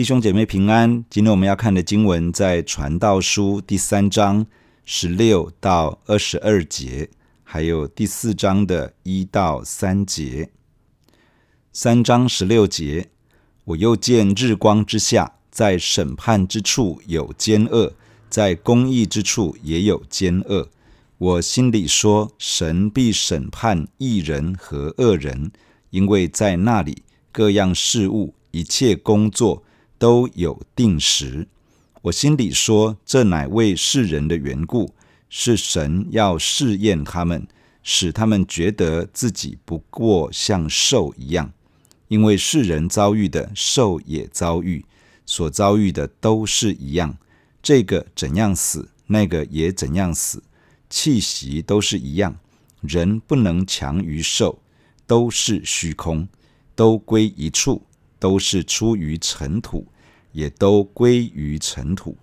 弟兄姐妹平安。今天我们要看的经文在《传道书》第三章十六到二十二节，还有第四章的一到三节。三章十六节，我又见日光之下，在审判之处有奸恶，在公义之处也有奸恶。我心里说，神必审判义人和恶人，因为在那里各样事物、一切工作。都有定时。我心里说，这乃为世人的缘故，是神要试验他们，使他们觉得自己不过像兽一样。因为世人遭遇的，兽也遭遇，所遭遇的都是一样。这个怎样死，那个也怎样死，气息都是一样。人不能强于兽，都是虚空，都归一处。都是出于尘土，也都归于尘土。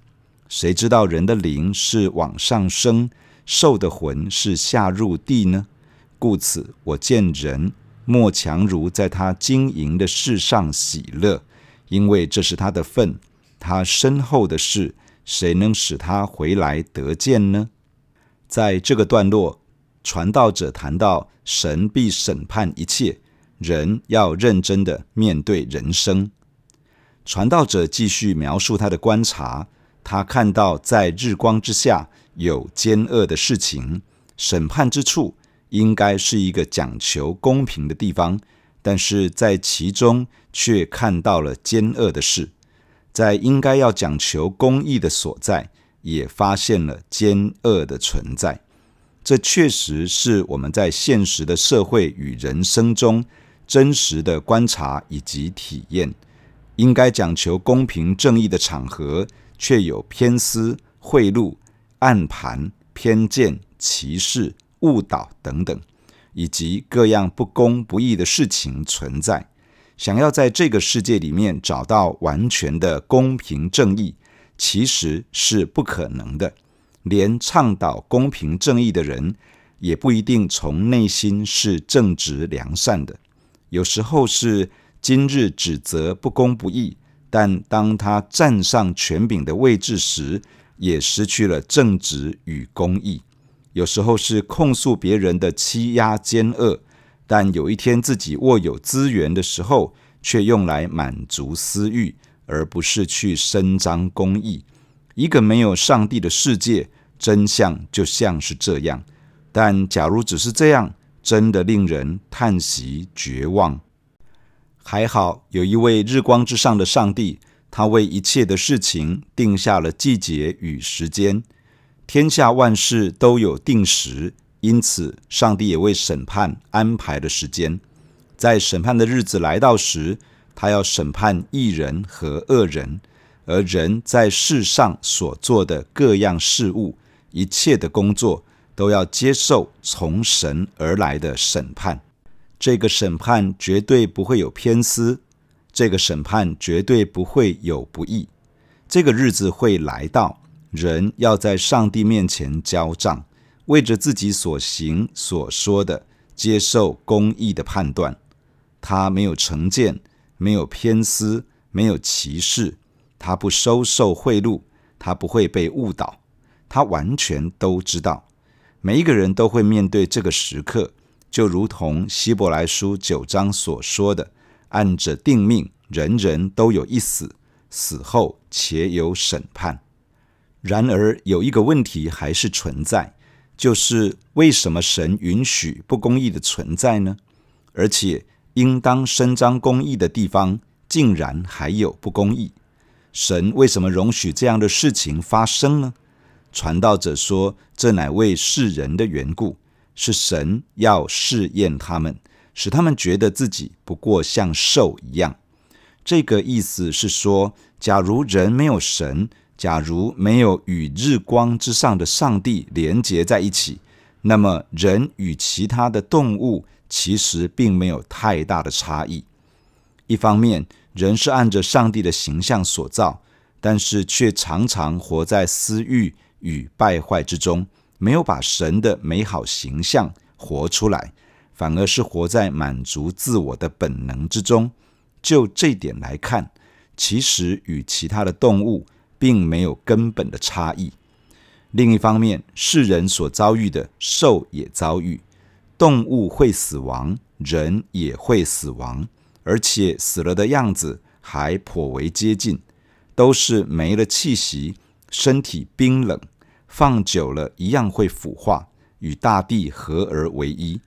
谁知道人的灵是往上升，兽的魂是下入地呢？故此，我见人莫强如在他经营的事上喜乐，因为这是他的份。他身后的事，谁能使他回来得见呢？在这个段落，传道者谈到神必审判一切。人要认真的面对人生。传道者继续描述他的观察，他看到在日光之下有奸恶的事情，审判之处应该是一个讲求公平的地方，但是在其中却看到了奸恶的事，在应该要讲求公义的所在，也发现了奸恶的存在。这确实是我们在现实的社会与人生中。真实的观察以及体验，应该讲求公平正义的场合，却有偏私、贿赂、暗盘、偏见、歧视、误导等等，以及各样不公不义的事情存在。想要在这个世界里面找到完全的公平正义，其实是不可能的。连倡导公平正义的人，也不一定从内心是正直良善的。有时候是今日指责不公不义，但当他站上权柄的位置时，也失去了正直与公义。有时候是控诉别人的欺压奸恶，但有一天自己握有资源的时候，却用来满足私欲，而不是去伸张公义。一个没有上帝的世界，真相就像是这样。但假如只是这样，真的令人叹息绝望。还好有一位日光之上的上帝，他为一切的事情定下了季节与时间。天下万事都有定时，因此上帝也为审判安排了时间。在审判的日子来到时，他要审判义人和恶人，而人在世上所做的各样事物，一切的工作。都要接受从神而来的审判，这个审判绝对不会有偏私，这个审判绝对不会有不义。这个日子会来到，人要在上帝面前交账，为着自己所行所说的接受公义的判断。他没有成见，没有偏私，没有歧视，他不收受贿赂，他不会被误导，他完全都知道。每一个人都会面对这个时刻，就如同希伯来书九章所说的：“按着定命，人人都有一死，死后且有审判。”然而，有一个问题还是存在，就是为什么神允许不公义的存在呢？而且，应当伸张公义的地方，竟然还有不公义。神为什么容许这样的事情发生呢？传道者说：“这乃为世人的缘故，是神要试验他们，使他们觉得自己不过像兽一样。”这个意思是说，假如人没有神，假如没有与日光之上的上帝连结在一起，那么人与其他的动物其实并没有太大的差异。一方面，人是按着上帝的形象所造，但是却常常活在私欲。与败坏之中，没有把神的美好形象活出来，反而是活在满足自我的本能之中。就这点来看，其实与其他的动物并没有根本的差异。另一方面，世人所遭遇的，兽也遭遇。动物会死亡，人也会死亡，而且死了的样子还颇为接近，都是没了气息，身体冰冷，放久了一样会腐化，与大地合而为一。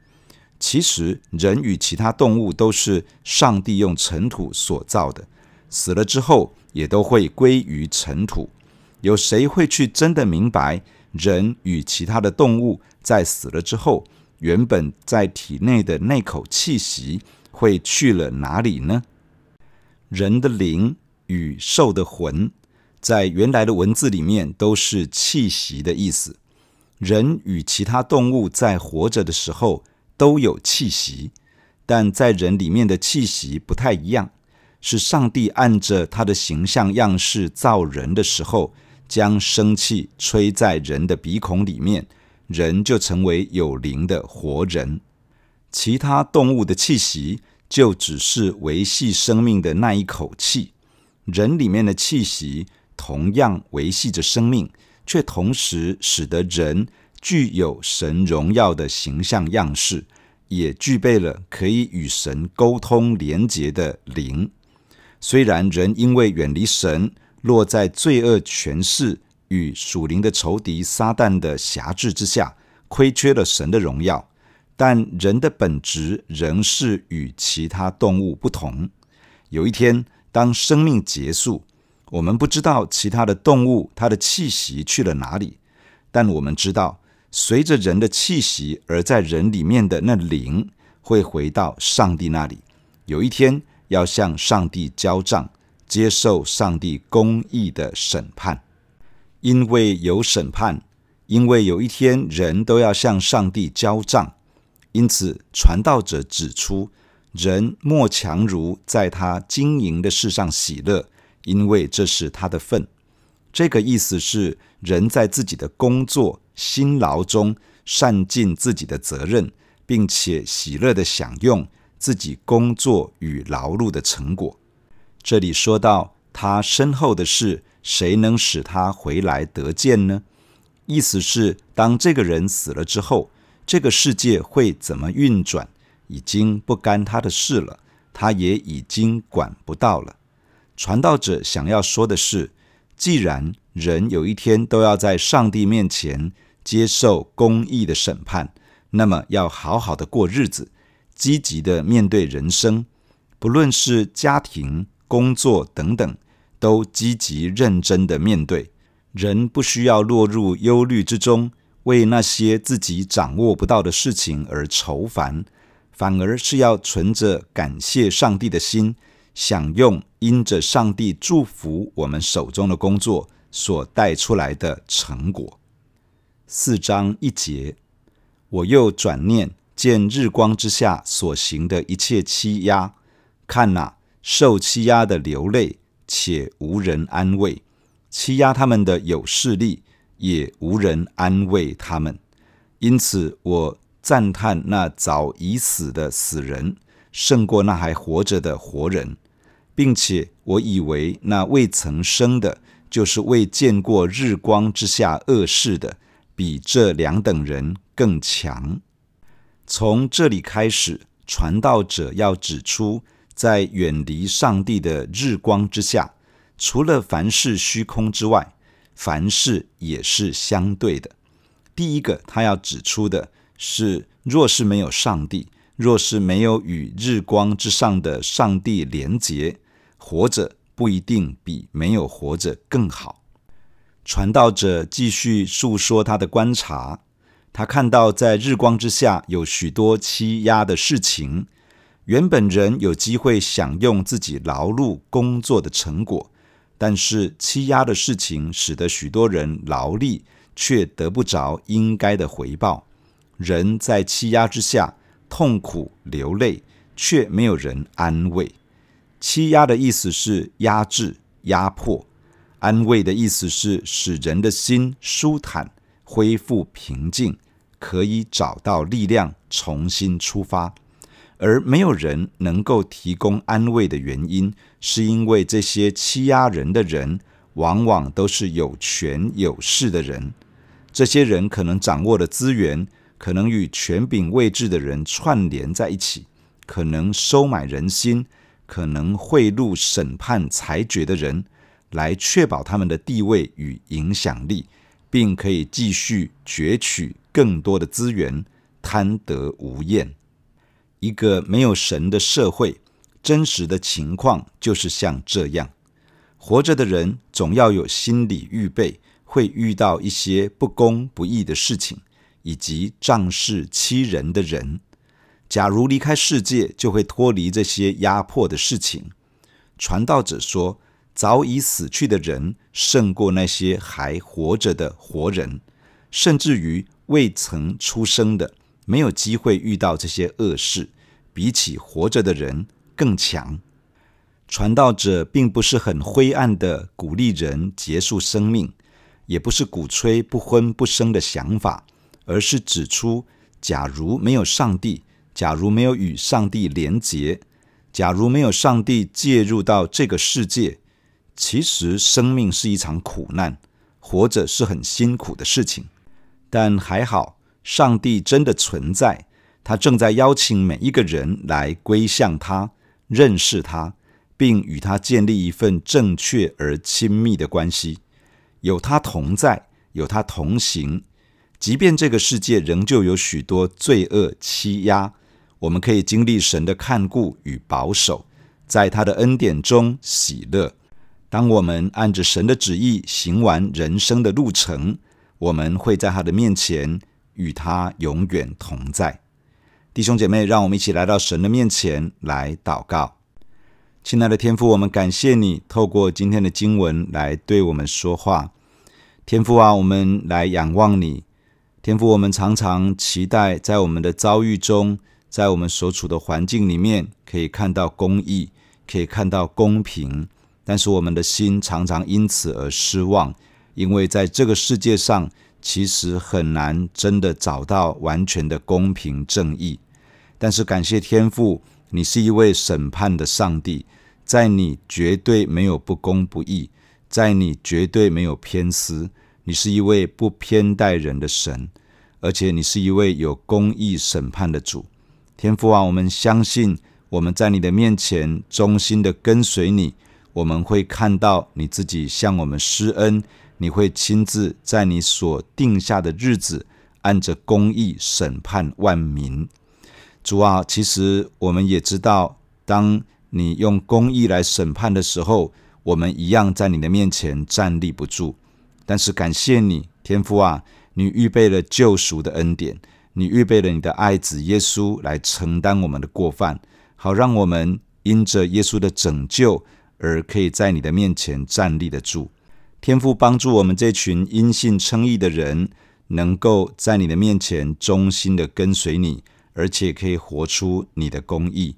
其实，人与其他动物都是上帝用尘土所造的，死了之后也都会归于尘土。有谁会去真的明白，人与其他的动物在死了之后，原本在体内的那口气息会去了哪里呢？人的灵与兽的魂，在原来的文字里面都是气息的意思。人与其他动物在活着的时候都有气息，但在人里面的气息不太一样，是上帝按着他的形象样式造人的时候，将生气吹在人的鼻孔里面。人就成为有灵的活人，其他动物的气息就只是维系生命的那一口气。人里面的气息同样维系着生命，却同时使得人具有神荣耀的形象样式，也具备了可以与神沟通连结的灵。虽然人因为远离神，落在罪恶权势。与属灵的仇敌撒旦的辖制之下，亏缺了神的荣耀。但人的本质仍是与其他动物不同。有一天，当生命结束，我们不知道其他的动物它的气息去了哪里，但我们知道，随着人的气息而在人里面的那灵会回到上帝那里。有一天，要向上帝交账，接受上帝公义的审判。因为有审判，因为有一天人都要向上帝交账，因此传道者指出，人莫强如在他经营的事上喜乐，因为这是他的份。这个意思是，人在自己的工作辛劳中善尽自己的责任，并且喜乐地享用自己工作与劳碌的成果。这里说到他身后的事。谁能使他回来得见呢？意思是，当这个人死了之后，这个世界会怎么运转，已经不干他的事了，他也已经管不到了。传道者想要说的是，既然人有一天都要在上帝面前接受公义的审判，那么要好好的过日子，积极的面对人生，不论是家庭、工作等等。都积极认真的面对，人不需要落入忧虑之中，为那些自己掌握不到的事情而愁烦，反而是要存着感谢上帝的心，享用因着上帝祝福我们手中的工作所带出来的成果。四章一节，我又转念见日光之下所行的一切欺压，看哪，受欺压的流泪。且无人安慰，欺压他们的有势力，也无人安慰他们。因此，我赞叹那早已死的死人，胜过那还活着的活人，并且我以为那未曾生的，就是未见过日光之下恶事的，比这两等人更强。从这里开始，传道者要指出。在远离上帝的日光之下，除了凡事虚空之外，凡事也是相对的。第一个，他要指出的是，若是没有上帝，若是没有与日光之上的上帝连结，活着不一定比没有活着更好。传道者继续述说他的观察，他看到在日光之下有许多欺压的事情。原本人有机会享用自己劳碌工作的成果，但是欺压的事情使得许多人劳力却得不着应该的回报。人在欺压之下痛苦流泪，却没有人安慰。欺压的意思是压制、压迫；安慰的意思是使人的心舒坦、恢复平静，可以找到力量，重新出发。而没有人能够提供安慰的原因，是因为这些欺压人的人，往往都是有权有势的人。这些人可能掌握的资源，可能与权柄位置的人串联在一起，可能收买人心，可能贿赂审判裁决的人，来确保他们的地位与影响力，并可以继续攫取更多的资源，贪得无厌。一个没有神的社会，真实的情况就是像这样：活着的人总要有心理预备。会遇到一些不公不义的事情，以及仗势欺人的人。假如离开世界，就会脱离这些压迫的事情。传道者说，早已死去的人胜过那些还活着的活人，甚至于未曾出生的，没有机会遇到这些恶事，比起活着的人更强。传道者并不是很灰暗的鼓励人结束生命。也不是鼓吹不婚不生的想法，而是指出，假如没有上帝，假如没有与上帝连结，假如没有上帝介入到这个世界，其实生命是一场苦难，活着是很辛苦的事情。但还好，上帝真的存在，他正在邀请每一个人来归向他，认识他，并与他建立一份正确而亲密的关系。有他同在，有他同行，即便这个世界仍旧有许多罪恶欺压，我们可以经历神的看顾与保守，在他的恩典中喜乐。当我们按着神的旨意行完人生的路程，我们会在他的面前与他永远同在。弟兄姐妹，让我们一起来到神的面前来祷告。亲爱的天父，我们感谢你透过今天的经文来对我们说话。天父啊，我们来仰望你。天父，我们常常期待在我们的遭遇中，在我们所处的环境里面，可以看到公义，可以看到公平。但是我们的心常常因此而失望，因为在这个世界上，其实很难真的找到完全的公平正义。但是感谢天父。你是一位审判的上帝，在你绝对没有不公不义，在你绝对没有偏私。你是一位不偏待人的神，而且你是一位有公义审判的主。天父啊，我们相信我们在你的面前忠心的跟随你，我们会看到你自己向我们施恩，你会亲自在你所定下的日子，按着公义审判万民。主啊，其实我们也知道，当你用公义来审判的时候，我们一样在你的面前站立不住。但是感谢你，天父啊，你预备了救赎的恩典，你预备了你的爱子耶稣来承担我们的过犯，好让我们因着耶稣的拯救而可以在你的面前站立得住。天父帮助我们这群因信称义的人，能够在你的面前忠心的跟随你。而且可以活出你的公义，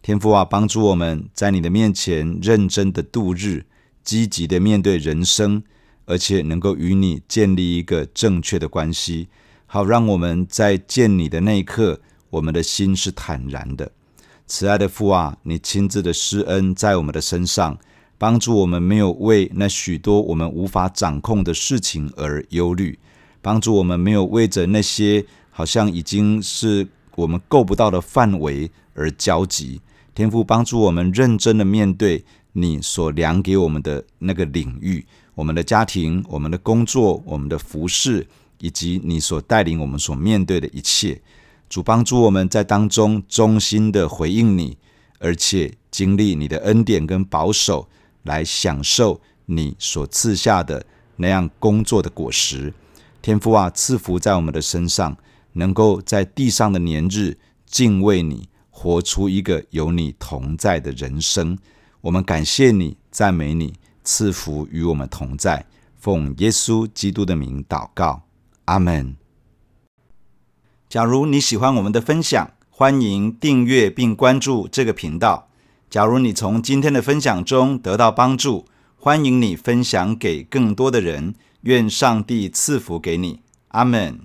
天父啊，帮助我们在你的面前认真的度日，积极的面对人生，而且能够与你建立一个正确的关系，好让我们在见你的那一刻，我们的心是坦然的。慈爱的父啊，你亲自的施恩在我们的身上，帮助我们没有为那许多我们无法掌控的事情而忧虑，帮助我们没有为着那些好像已经是。我们够不到的范围而焦急，天父帮助我们认真的面对你所量给我们的那个领域，我们的家庭、我们的工作、我们的服事，以及你所带领我们所面对的一切。主帮助我们在当中忠心的回应你，而且经历你的恩典跟保守，来享受你所赐下的那样工作的果实。天父啊，赐福在我们的身上。能够在地上的年日敬畏你，活出一个有你同在的人生。我们感谢你，赞美你，赐福与我们同在。奉耶稣基督的名祷告，阿门。假如你喜欢我们的分享，欢迎订阅并关注这个频道。假如你从今天的分享中得到帮助，欢迎你分享给更多的人。愿上帝赐福给你，阿门。